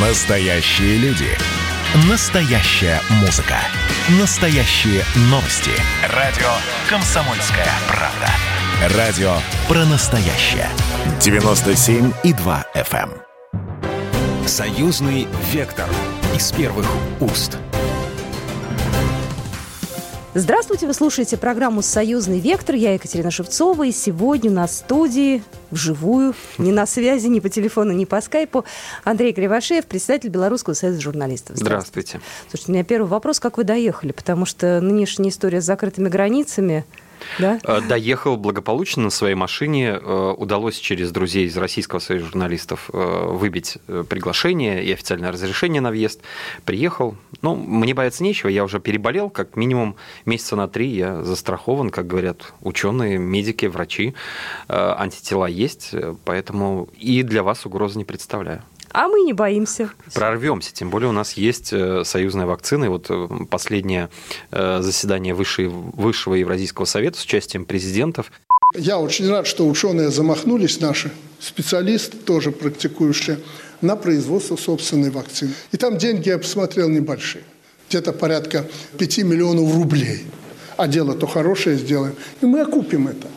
Настоящие люди. Настоящая музыка. Настоящие новости. Радио «Комсомольская правда». Радио про настоящее. 97,2 FM. эм. Союзный вектор. Из первых уст. Здравствуйте, вы слушаете программу «Союзный вектор». Я Екатерина Шевцова, и сегодня на студии вживую, не на связи, ни по телефону, ни по скайпу, Андрей Кривошеев, председатель Белорусского союза журналистов. Здравствуйте. Слушайте, у меня первый вопрос, как вы доехали? Потому что нынешняя история с закрытыми границами, да? Э, Доехал благополучно на своей машине. Э, Удалось через друзей из Российского союза журналистов э, выбить приглашение и официальное разрешение на въезд. Приехал. Ну, мне бояться нечего. Я уже переболел. Как минимум месяца на три я застрахован, как говорят ученые, медики, врачи. Антитела есть, поэтому и для вас угрозы не представляю. А мы не боимся. Прорвемся, тем более у нас есть э, союзная вакцина. И вот э, последнее э, заседание Высшей- Высшего Евразийского совета с участием президентов Я очень рад, что ученые замахнулись, наши специалисты, тоже практикующие, на производство собственной вакцины. И там деньги, я посмотрел, небольшие. Где-то порядка 5 миллионов рублей. А дело-то хорошее сделаем. И мы окупим это.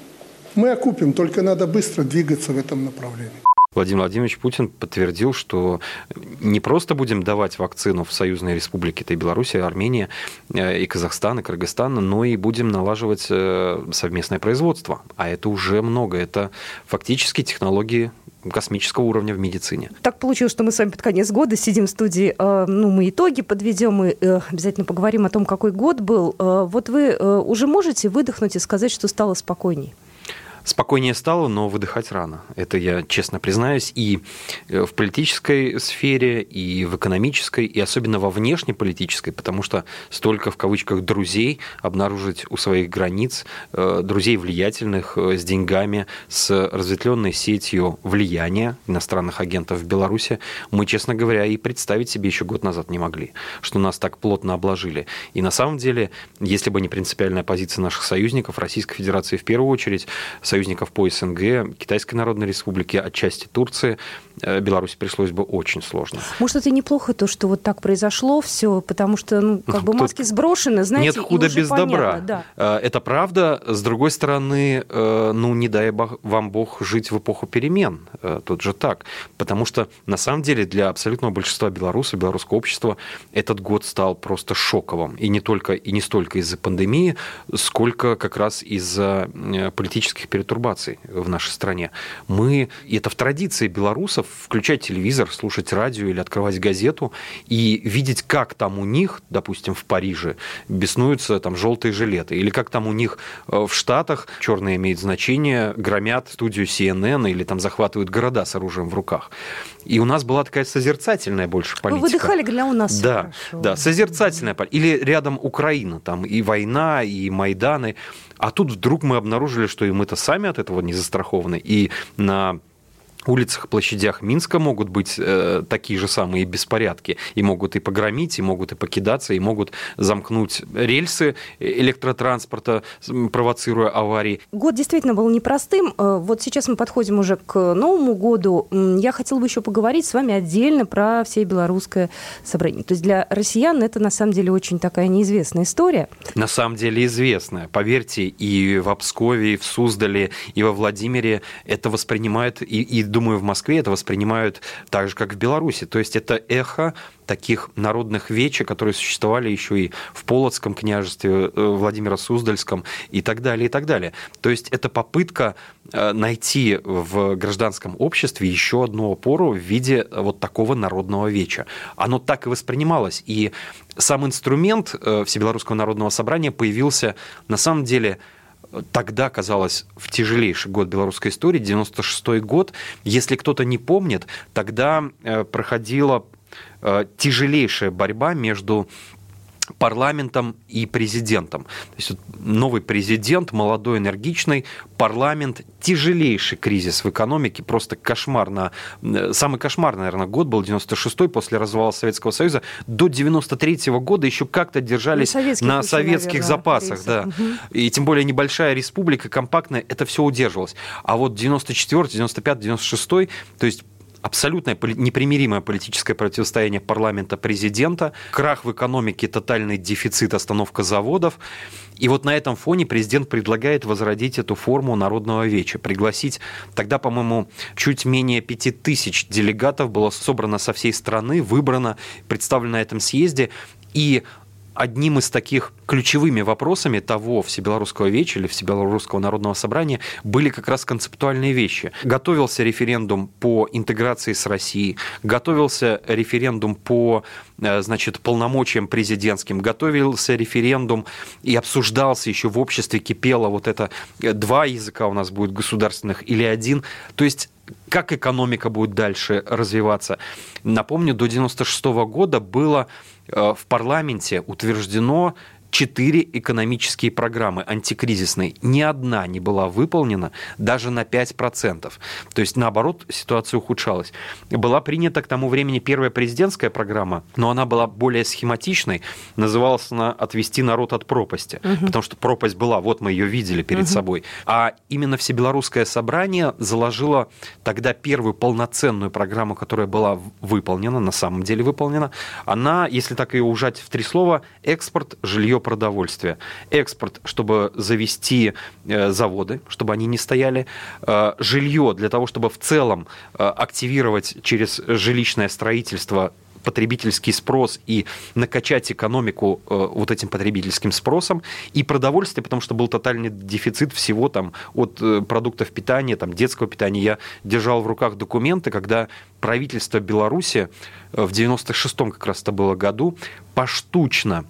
Мы окупим, только надо быстро двигаться в этом направлении. Владимир Владимирович Путин подтвердил, что не просто будем давать вакцину в союзные республики, это и Беларусь, и Армения, э, и Казахстан, и Кыргызстан, но и будем налаживать э, совместное производство. А это уже много. Это фактически технологии космического уровня в медицине. Так получилось, что мы с вами под конец года сидим в студии, э, ну, мы итоги подведем, э, обязательно поговорим о том, какой год был. Вот вы уже можете выдохнуть и сказать, что стало спокойней? Спокойнее стало, но выдыхать рано. Это я честно признаюсь. И э, в политической сфере, и в экономической, и особенно во внешнеполитической, потому что столько, в кавычках, друзей обнаружить у своих границ, э, друзей влиятельных, э, с деньгами, с разветвленной сетью влияния иностранных агентов в Беларуси, мы, честно говоря, и представить себе еще год назад не могли, что нас так плотно обложили. И на самом деле, если бы не принципиальная позиция наших союзников, Российской Федерации в первую очередь, союзников по СНГ, Китайской Народной Республики, отчасти Турции, э, Беларуси пришлось бы очень сложно. Может, это неплохо, то, что вот так произошло все, потому что, ну, как бы Тут маски сброшены, знаете, Нет худа без понятно, добра. Да. Э, Это правда. С другой стороны, э, ну, не дай вам Бог жить в эпоху перемен. Тут же так. Потому что, на самом деле, для абсолютного большинства белорусов, белорусского общества, этот год стал просто шоковым. И не только, и не столько из-за пандемии, сколько как раз из-за политических перетурбаций в нашей стране. Мы, и это в традиции белорусов, включать телевизор, слушать радио или открывать газету и видеть, как там у них, допустим, в Париже, беснуются там желтые жилеты, или как там у них э, в Штатах, черное имеет значение, громят студию CNN или там захватывают города с оружием в руках. И у нас была такая созерцательная больше Вы политика. выдыхали, говорили, а у нас Да, хорошо. да, созерцательная политика. Или рядом Украина, там и война, и Майданы. А тут вдруг мы обнаружили, что и мы-то сами от этого не застрахованы. И на улицах, площадях Минска могут быть э, такие же самые беспорядки. И могут и погромить, и могут и покидаться, и могут замкнуть рельсы электротранспорта, провоцируя аварии. Год действительно был непростым. Э, Вот сейчас мы подходим уже к Новому году. Я хотела бы еще поговорить с вами отдельно про все белорусское собрание. То есть для россиян это на самом деле очень такая неизвестная история. на самом деле известная. Поверьте, и в Пскове, и в Суздале, и во Владимире это воспринимают, и, и, думаю, в Москве это воспринимают так же, как в Беларуси. То есть это эхо таких народных вечей, которые существовали еще и в Полоцком княжестве, э, Владимира Суздальском и так далее, и так далее. То есть это попытка э, найти в гражданском обществе еще одну опору в виде вот такого народного веча. Оно так и воспринималось. И сам инструмент э, Всебелорусского народного собрания появился на самом деле тогда казалось в тяжелейший год белорусской истории, 96 год. Если кто-то не помнит, тогда э, проходила э, тяжелейшая борьба между парламентом и президентом. То есть вот новый президент, молодой, энергичный, парламент, тяжелейший кризис в экономике, просто кошмар. На, э, самый кошмар, наверное, год был 96-й после развала Советского Союза. До 93-го года еще как-то держались На советских на советских наверное, запасах. Да. И тем более небольшая республика, компактная, это все удерживалось. А вот 94 95 96 то есть абсолютное непримиримое политическое противостояние парламента-президента, крах в экономике, тотальный дефицит, остановка заводов. И вот на этом фоне президент предлагает возродить эту форму народного веча, пригласить, тогда, по-моему, чуть менее пяти тысяч делегатов было собрано со всей страны, выбрано, представлено на этом съезде, и одним из таких ключевыми вопросами того Всебелорусского веча или Всебелорусского народного собрания были как раз концептуальные вещи. Готовился референдум по интеграции с Россией, готовился референдум по э, значит, полномочиям президентским, готовился референдум и обсуждался еще в обществе, кипело вот это э, два языка у нас будет государственных или один. То есть как экономика будет дальше развиваться. Напомню, до 1996 года было Э, в парламенте утверждено четыре экономические программы антикризисные. Ни одна не была выполнена даже на 5%. То есть, наоборот, ситуация ухудшалась. Была принята к тому времени первая президентская программа, но она была более схематичной. Называлась она «Отвести народ от пропасти». Угу. Потому что пропасть была, вот мы ее видели перед угу. собой. А именно Всебелорусское собрание заложило тогда первую полноценную программу, которая была выполнена, на самом деле выполнена. Она, если так ее ужать в три слова, экспорт, жилье, продовольствия. Экспорт, чтобы завести э, заводы, чтобы они не стояли. Э, жилье для того, чтобы в целом э, активировать через жилищное строительство потребительский спрос и накачать экономику э, вот этим потребительским спросом, и продовольствие, потому что был тотальный дефицит всего там от э, продуктов питания, там детского питания. Я держал в руках документы, когда правительство Беларуси в 96-м как раз это было году поштучно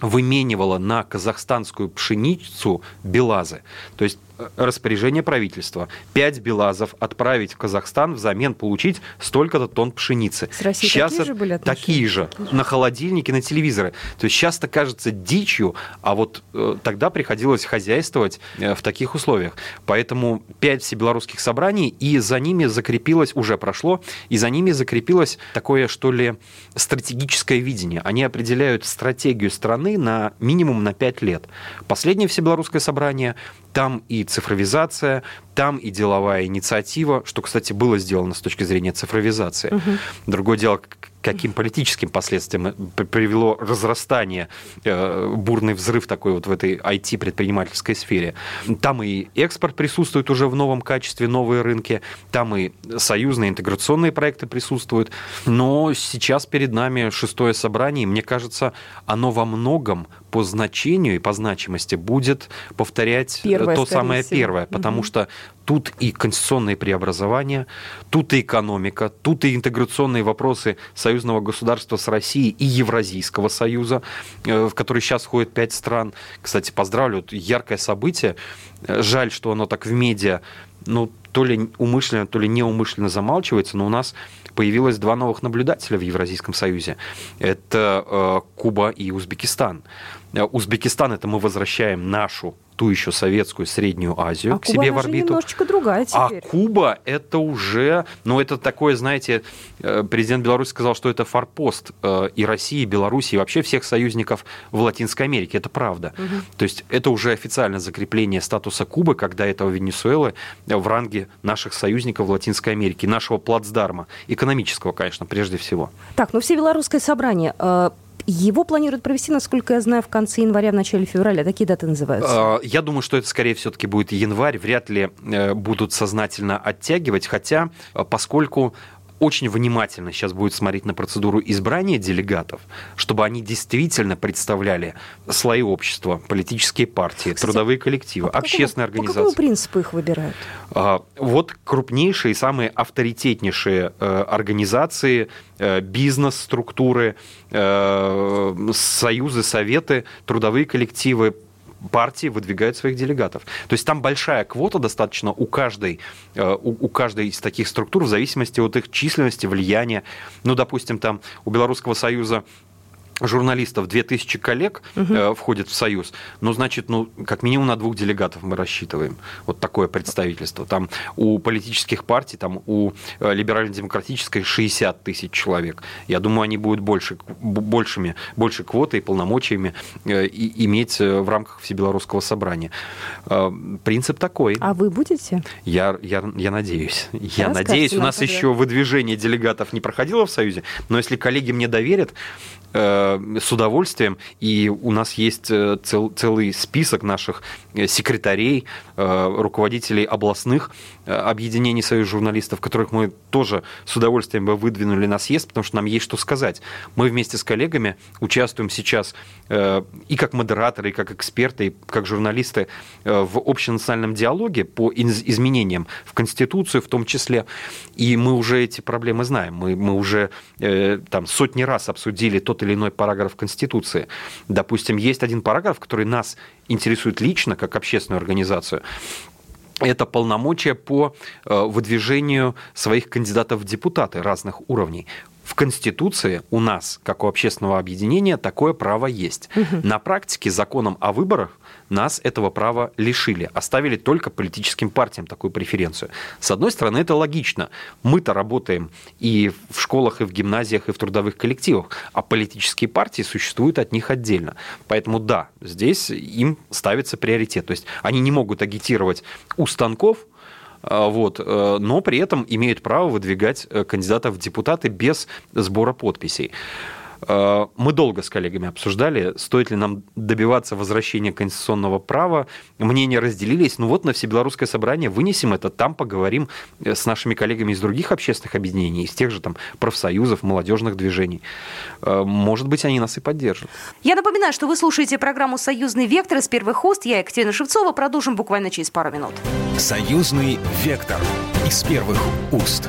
выменивала на казахстанскую пшеницу белазы. То есть распоряжение правительства. Пять белазов отправить в Казахстан, взамен получить столько-то тонн пшеницы. С Россией сейчас такие же были отношения? Такие же. На холодильнике, на телевизоры. То есть сейчас это кажется дичью, а вот э, тогда приходилось хозяйствовать э, в таких условиях. Поэтому пять всебелорусских собраний, и за ними закрепилось, уже прошло, и за ними закрепилось такое, что ли, стратегическое видение. Они определяют стратегию страны на минимум на пять лет. Последнее всебелорусское собрание там и цифровизация, там и деловая инициатива, что, кстати, было сделано с точки зрения цифровизации. Угу. Другое дело, каким политическим последствиям привело разрастание, э, бурный взрыв такой вот в этой IT-предпринимательской сфере. Там и экспорт присутствует уже в новом качестве, новые рынки, там и союзные интеграционные проекты присутствуют. Но сейчас перед нами шестое собрание, и мне кажется, оно во многом по значению и по значимости будет повторять э, первое, то самое всего. первое, потому угу. что тут и конституционные преобразования, тут и экономика, тут и интеграционные вопросы союзного государства с Россией и Евразийского союза, э, в который сейчас входит пять стран. Кстати, поздравлю, яркое событие. Э, жаль, что оно так в медиа, ну, то ли умышленно, то ли неумышленно замалчивается, но у нас появилось два новых наблюдателя в Евразийском союзе. Это э, Куба и Узбекистан. Э, Узбекистан это мы возвращаем нашу ту еще советскую Среднюю Азию а к Куба, себе в орбиту. немножечко другая а теперь. А Куба это уже, ну это такое, знаете, э, президент Беларуси сказал, что это форпост э, и России, и Беларуси, и вообще всех союзников в Латинской Америке. Это правда. Угу. То есть это уже официальное закрепление статуса Кубы, когда этого Венесуэлы в ранге наших союзников в Латинской Америке, нашего плацдарма, экономического, конечно, прежде всего. Так, ну все белорусское собрание его планируют провести, насколько я знаю, в конце января, в начале февраля. Такие даты называются. А, я думаю, что это скорее все-таки будет январь. Вряд ли э, будут сознательно оттягивать, хотя э, поскольку очень внимательно сейчас будет смотреть на процедуру избрания делегатов, чтобы они действительно представляли слои общества, политические партии, Кстати, трудовые коллективы, по общественные какому, организации. По какому принципу их выбирают? А, вот крупнейшие и самые авторитетнейшие э, организации, э, бизнес-структуры, э, союзы, советы, трудовые коллективы, партии выдвигают своих делегатов. То есть там большая квота достаточно у каждой, э, у, у каждой из таких структур в зависимости от их численности, влияния. Ну, допустим, там у Белорусского союза журналистов, 2000 коллег угу. э, входит в Союз, ну, значит, ну, как минимум на двух делегатов мы рассчитываем. Вот такое представительство. Там у политических партий, там у э, либерально-демократической 60 тысяч человек. Я думаю, они будут больше, большими, больше квоты и полномочиями э, и, иметь э, в рамках Всебелорусского собрания. Э, принцип такой. А вы будете? Я, я, я надеюсь. Я надеюсь. У нас еще выдвижение делегатов не проходило в Союзе, но если коллеги мне доверят, с удовольствием. И у нас есть э, цел, целый список наших э, секретарей, руководителей областных объединений союз журналистов, которых мы тоже с удовольствием бы выдвинули на съезд, потому что нам есть что сказать. Мы вместе с коллегами участвуем сейчас и как модераторы, и как эксперты, и как журналисты в общенациональном диалоге по изменениям в Конституцию в том числе. И мы уже эти проблемы знаем. Мы, мы уже там сотни раз обсудили тот или иной параграф Конституции. Допустим, есть один параграф, который нас интересует лично, как общественную организацию, это полномочия по э, выдвижению своих кандидатов в депутаты разных уровней. В Конституции у нас, как у общественного объединения, такое право есть. Угу. На практике законом о выборах нас этого права лишили, оставили только политическим партиям такую преференцию. С одной стороны, это логично. Мы-то работаем и в школах, и в гимназиях, и в трудовых коллективах, а политические партии существуют от них отдельно. Поэтому да, здесь им ставится приоритет. То есть они не могут агитировать у станков, а, вот, э, но при этом имеют право выдвигать э, кандидатов в депутаты без сбора подписей. Э, мы долго с коллегами обсуждали, стоит ли нам добиваться возвращения конституционного права. Мнения разделились. Ну вот на Всебелорусское собрание вынесем это, там поговорим э, с нашими коллегами из других общественных объединений, из тех же там профсоюзов, молодежных движений. Э, может быть, они нас и поддержат. Я напоминаю, что вы слушаете программу «Союзный вектор» с первых хост. Я Екатерина Шевцова. Продолжим буквально через пару минут. «Союзный вектор» из первых уст.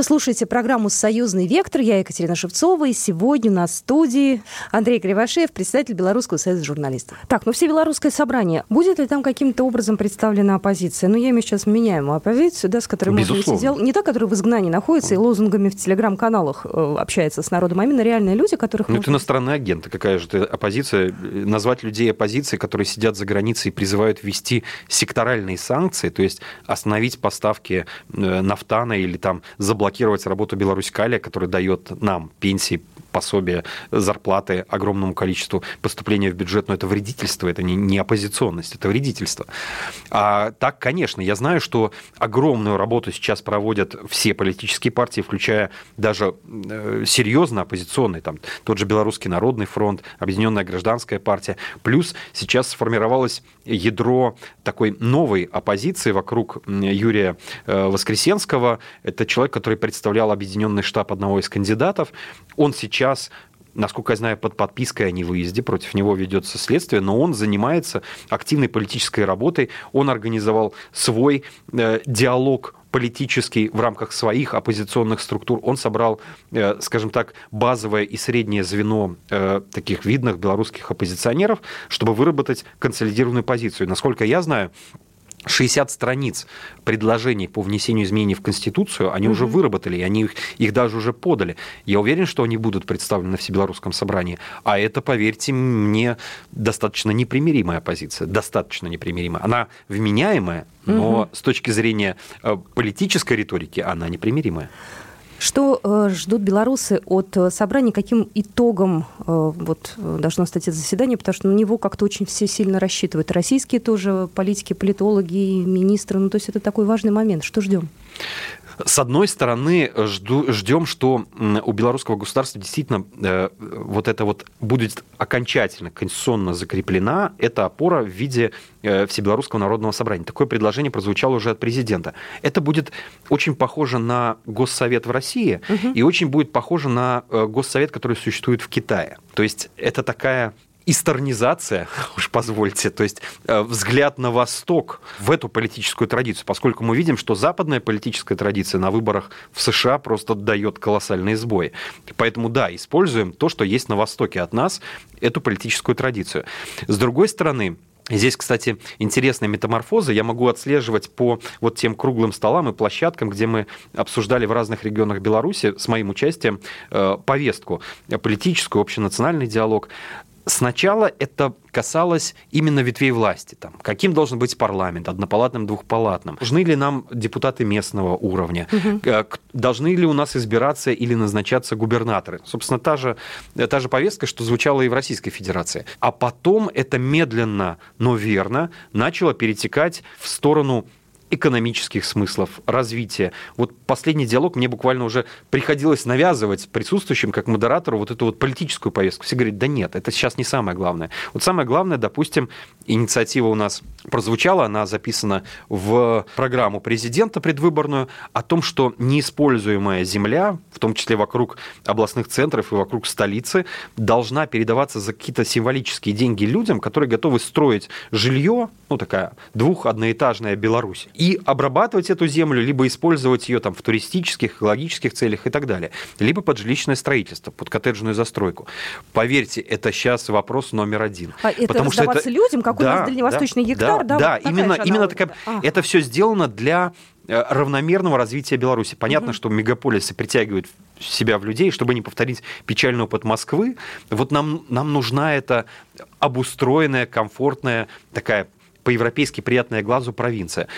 Вы слушаете программу «Союзный вектор». Я Екатерина Шевцова. И сегодня на студии Андрей Кривошеев, председатель Белорусского союза журналистов. Так, ну все белорусское собрание. Будет ли там каким-то образом представлена оппозиция? Ну, я имею сейчас меняемую оппозицию, да, с которой можно сидел. Не та, которая в изгнании находится и лозунгами в телеграм-каналах э, общается с народом, а именно реальные люди, которых... Ну, это иностранные агенты. Какая же это оппозиция? Назвать людей оппозицией, которые сидят за границей и призывают ввести секторальные санкции, то есть остановить поставки э, нафтана или там заблокировать блокировать работу Беларусь-Калия, который дает нам пенсии, пособия, зарплаты огромному количеству поступления в бюджет, но это вредительство, это не, не оппозиционность, это вредительство. А так, конечно, я знаю, что огромную работу сейчас проводят все политические партии, включая даже э, серьезно оппозиционные, там тот же Белорусский народный фронт, Объединенная гражданская партия. Плюс сейчас сформировалось ядро такой новой оппозиции вокруг Юрия э, Воскресенского. Это человек, который представлял объединенный штаб одного из кандидатов. Он сейчас насколько я знаю, под подпиской о невыезде, против него ведется следствие, но он занимается активной политической работой, он организовал свой э, диалог политический в рамках своих оппозиционных структур. Он собрал, э, скажем так, базовое и среднее звено э, таких видных белорусских оппозиционеров, чтобы выработать консолидированную позицию. Насколько я знаю, 60 страниц предложений по внесению изменений в Конституцию они mm уже выработали, и они их, их даже уже подали. Я уверен, что они будут представлены в Всебелорусском собрании. А это, поверьте мне, достаточно непримиримая позиция. Достаточно непримиримая. Она вменяемая, но mm с точки зрения э, политической риторики она непримиримая. Что э, ждут белорусы от э, собрания? Каким итогом э, вот, должно стать это заседание? Потому что на него как-то очень все сильно рассчитывают. Российские тоже политики, политологи, министры. Ну, то есть это такой важный момент. Что ждем? С одной стороны, жду, ждем, что у белорусского государства действительно э, вот это вот будет окончательно конституционно закреплена эта опора в виде э, Всебелорусского народного собрания. Такое предложение прозвучало уже от президента. Это будет очень похоже на Госсовет в России угу. и очень будет похоже на э, Госсовет, который существует в Китае. То есть это такая исторнизация, уж позвольте, то есть э, взгляд на Восток в эту политическую традицию, поскольку мы видим, что западная политическая традиция на выборах в США просто дает колоссальные сбои. Поэтому да, используем то, что есть на Востоке от нас, эту политическую традицию. С другой стороны, Здесь, кстати, интересная метаморфоза. Я могу отслеживать по вот тем круглым столам и площадкам, где мы обсуждали в разных регионах Беларуси с моим участием э, повестку политическую, общенациональный диалог. Сначала это касалось именно ветвей власти. Там, каким должен быть парламент, однопалатным, двухпалатным? Нужны ли нам депутаты местного уровня? Угу. Должны ли у нас избираться или назначаться губернаторы? Собственно, та же, та же повестка, что звучала и в Российской Федерации. А потом это медленно, но верно начало перетекать в сторону экономических смыслов, развития. Вот последний диалог мне буквально уже приходилось навязывать присутствующим, как модератору, вот эту вот политическую повестку. Все говорят, да нет, это сейчас не самое главное. Вот самое главное, допустим, инициатива у нас прозвучала, она записана в программу президента предвыборную, о том, что неиспользуемая земля, в том числе вокруг областных центров и вокруг столицы, должна передаваться за какие-то символические деньги людям, которые готовы строить жилье, ну такая двух-одноэтажная Беларусь, и обрабатывать эту землю, либо использовать ее там в туристических, экологических целях и так далее, либо под жилищное строительство, под коттеджную застройку. Поверьте, это сейчас вопрос номер один. А это потому что это людям, какой да, у нас дальневосточный да, гектар, да? Да, да вот именно, именно такая. А. Это все сделано для э, равномерного развития Беларуси. Понятно, угу. что мегаполисы притягивают себя в людей, чтобы не повторить печальный опыт Москвы. Вот нам, нам нужна эта обустроенная, комфортная такая по-европейски приятная глазу провинция.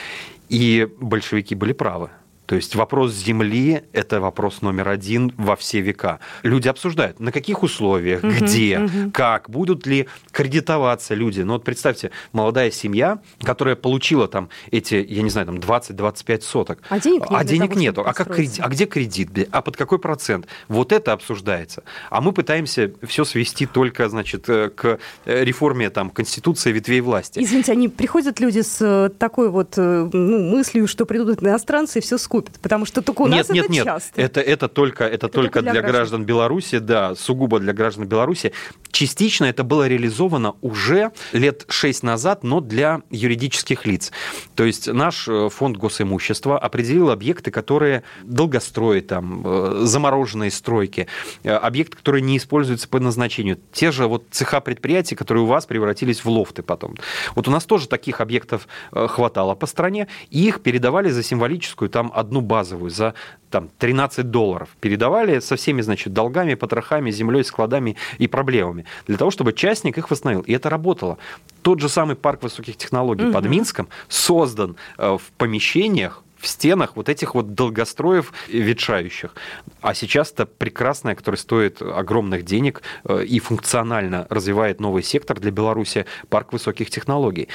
И большевики были правы. То есть вопрос земли – это вопрос номер один во все века. Люди обсуждают, на каких условиях, угу, где, угу. как, будут ли кредитоваться люди. Ну вот представьте, молодая семья, которая получила там эти, я не знаю, там 20-25 соток. А денег, а денег нету. А, как кредит, а где кредит? А под какой процент? Вот это обсуждается. А мы пытаемся все свести только, значит, э, к э, реформе там, Конституции ветвей власти. Извините, они приходят люди с э, такой вот ну, мыслью, что придут иностранцы и все скупят купят, потому что только у нет, нас нет, это нет. часто. Это, это только, это, это только для, для граждан. граждан Беларуси, да, сугубо для граждан Беларуси. Частично это было реализовано уже лет шесть назад, но для юридических лиц. То есть наш э, фонд госимущества определил объекты, которые долгострои, там, э, замороженные стройки, э, объекты, которые не используются по назначению. Те же вот цеха предприятий, которые у вас превратились в лофты потом. Вот у нас тоже таких объектов хватало по стране, и их передавали за символическую там одну базовую за там, 13 долларов. Передавали со всеми, значит, долгами, потрохами, землей, складами и проблемами. Для того, чтобы частник их восстановил. И это работало. Тот же самый парк высоких технологий угу. под Минском создан э, в помещениях, в стенах вот этих вот долгостроев ветшающих. А сейчас это прекрасное, которое стоит огромных денег э, и функционально развивает новый сектор для Беларуси, парк высоких технологий.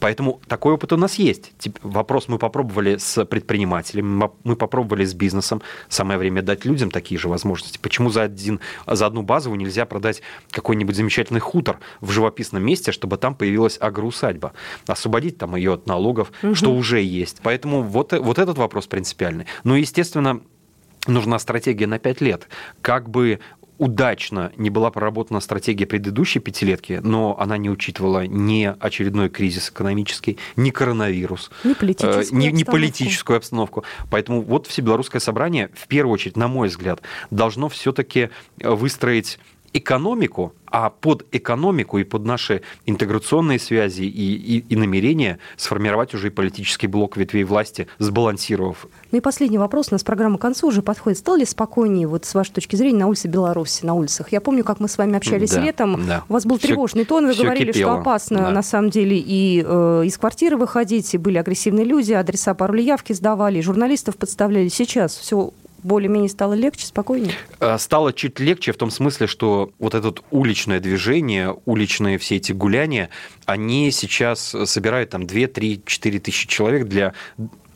Поэтому такой опыт у нас есть. Вопрос мы попробовали с предпринимателями, мы попробовали с бизнесом. Самое время дать людям такие же возможности. Почему за, один, за одну базовую нельзя продать какой-нибудь замечательный хутор в живописном месте, чтобы там появилась агроусадьба? Освободить там ее от налогов, угу. что уже есть. Поэтому вот, вот вот этот вопрос принципиальный. Но, естественно, нужна стратегия на 5 лет. Как бы удачно не была проработана стратегия предыдущей пятилетки, но она не учитывала ни очередной кризис экономический, ни коронавирус, ни политическую, э, ни, ни политическую обстановку. Поэтому вот Всебелорусское собрание, в первую очередь, на мой взгляд, должно все-таки выстроить экономику, а под экономику и под наши интеграционные связи и, и, и намерения сформировать уже и политический блок ветвей власти, сбалансировав. Ну и последний вопрос. У нас программа к концу уже подходит. Стало ли спокойнее, вот с вашей точки зрения, на улице Беларуси, на улицах? Я помню, как мы с вами общались да, летом. Да. У вас был тревожный тон, вы говорили, кипело. что опасно да. на самом деле и э, из квартиры выходить, и были агрессивные люди, адреса пароли явки сдавали, журналистов подставляли. Сейчас все более-менее стало легче, спокойнее? Э, стало чуть легче в том смысле, что вот это уличное движение, уличные все эти гуляния, они сейчас собирают там 2, 3, 4 тысячи человек для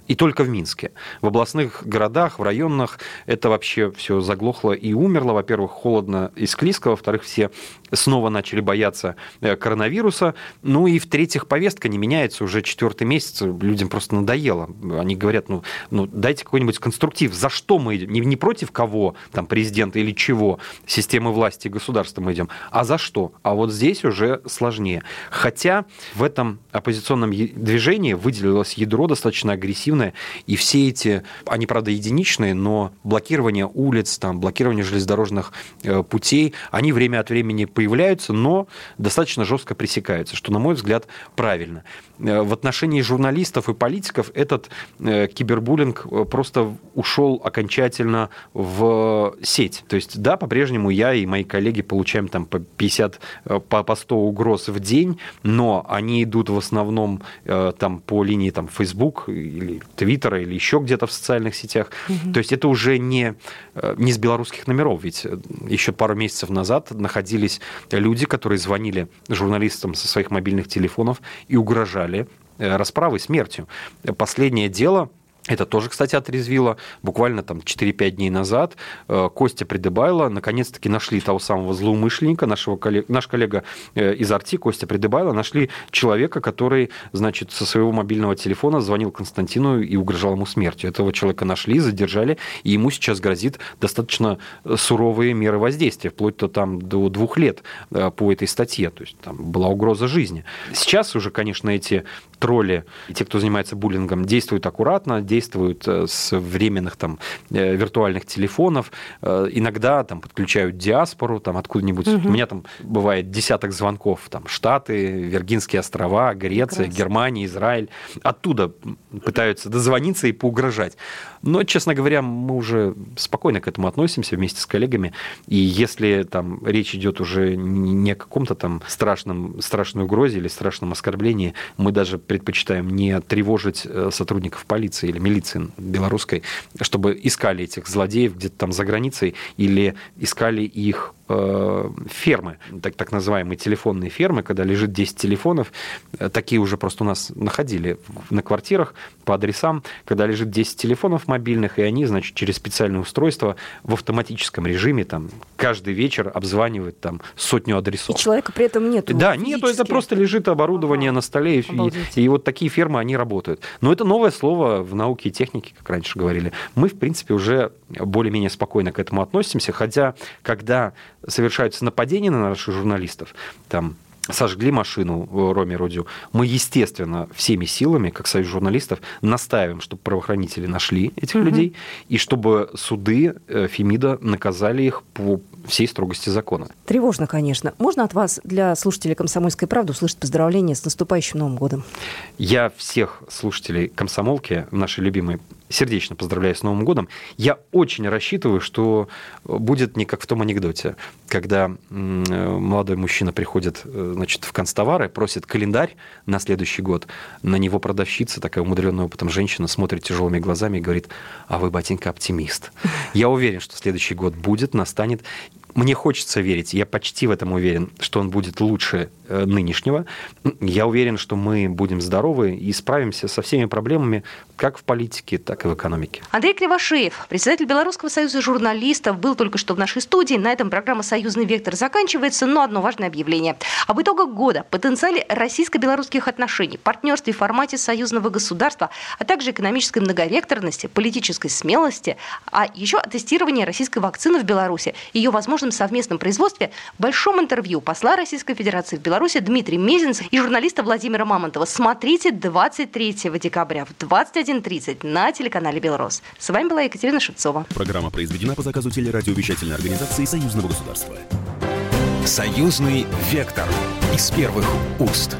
и только в Минске. В областных городах, в районах это вообще все заглохло и умерло. Во-первых, холодно и склизко. Во-вторых, все снова начали бояться э, коронавируса. Ну и в-третьих, повестка не меняется уже четвертый месяц. Людям просто надоело. Они говорят, ну, ну дайте какой-нибудь конструктив. За что мы идем? Не, не против кого, там, президента или чего, системы власти и государства мы идем, а за что? А вот здесь уже сложнее. Хотя в этом оппозиционном движении выделилось ядро достаточно агрессивное эффективны. И все эти, они, правда, единичные, но блокирование улиц, там, блокирование железнодорожных э, путей, они время от времени появляются, но достаточно жестко пресекаются, что, на мой взгляд, правильно. Э, в отношении журналистов и политиков этот э, кибербуллинг просто ушел окончательно в сеть. То есть, да, по-прежнему я и мои коллеги получаем там по 50, по, по 100 угроз в день, но они идут в основном там по линии там Facebook или Твиттера или еще где-то в социальных сетях. Угу. То есть это уже не, не с белорусских номеров, ведь еще пару месяцев назад находились люди, которые звонили журналистам со своих мобильных телефонов и угрожали угрожали э, расправой смертью. Последнее дело это тоже, кстати, отрезвило. Буквально там 4-5 дней назад э, Костя Придыбайло наконец-таки нашли того самого злоумышленника, нашего коллега, наш коллега э, из Арти, Костя Придыбайло, нашли человека, который, значит, со своего мобильного телефона звонил Константину и угрожал ему смертью. Этого человека нашли, задержали, и ему сейчас грозит достаточно суровые меры воздействия, вплоть до, там, до двух лет э, по этой статье. То есть там была угроза жизни. Сейчас уже, конечно, эти тролли, те, кто занимается буллингом, действуют аккуратно, действуют э, с временных там э, виртуальных телефонов, э, иногда там подключают диаспору, там откуда-нибудь. Угу. У меня там бывает десяток звонков, там Штаты, Виргинские острова, Греция, Прекрасно. Германия, Израиль. Оттуда пытаются дозвониться и поугрожать. Но, честно говоря, мы уже спокойно к этому относимся вместе с коллегами. И если там речь идет уже не о каком-то там страшном, страшной угрозе или страшном оскорблении, мы даже предпочитаем не тревожить сотрудников полиции или милиции белорусской, чтобы искали этих злодеев где-то там за границей или искали их фермы, так, так называемые телефонные фермы, когда лежит 10 телефонов, э, такие уже просто у нас находили на квартирах по адресам, когда лежит 10 телефонов мобильных, и они, значит, через специальное устройство в автоматическом режиме там каждый вечер обзванивают там сотню адресов. И человека при этом нет. Да, нет, это просто лежит оборудование ага. на столе, и, и вот такие фермы, они работают. Но это новое слово в науке и технике, как раньше говорили. Мы, в принципе, уже более-менее спокойно к этому относимся, хотя когда совершаются нападения на наших журналистов, там сожгли машину в Роме Родио, мы, естественно, всеми силами, как союз журналистов, настаиваем, чтобы правоохранители нашли этих угу. людей, и чтобы суды э, Фемида наказали их по всей строгости закона. Тревожно, конечно. Можно от вас для слушателей «Комсомольской правды» услышать поздравления с наступающим Новым годом? Я всех слушателей «Комсомолки», нашей любимой сердечно поздравляю с Новым годом. Я очень рассчитываю, что будет не как в том анекдоте, когда молодой мужчина приходит э, значит, в констовары, просит календарь на следующий год. На него продавщица, такая умудренная опытом женщина, смотрит тяжелыми глазами и говорит, а вы, батенька, оптимист. Я уверен, что следующий год будет, настанет. Мне хочется верить, я почти в этом уверен, что он будет лучше э, нынешнего. Я уверен, что мы будем здоровы и справимся со всеми проблемами как в политике, так и в экономике. Андрей Кривошеев, председатель Белорусского союза журналистов, был только что в нашей студии. На этом программа «Союзный вектор» заканчивается, но одно важное объявление. Об итогах года, потенциале российско-белорусских отношений, партнерстве в формате союзного государства, а также экономической многовекторности, политической смелости, а еще о тестировании российской вакцины в Беларуси, ее возможно возможном совместном производстве в большом интервью посла Российской Федерации в Беларуси Дмитрий Мезенц и журналиста Владимира Мамонтова. Смотрите 23 декабря в 21.30 на телеканале «Белрос». С вами была Екатерина Шевцова. Программа произведена по заказу телерадиовещательной организации Союзного государства. Союзный вектор из первых уст.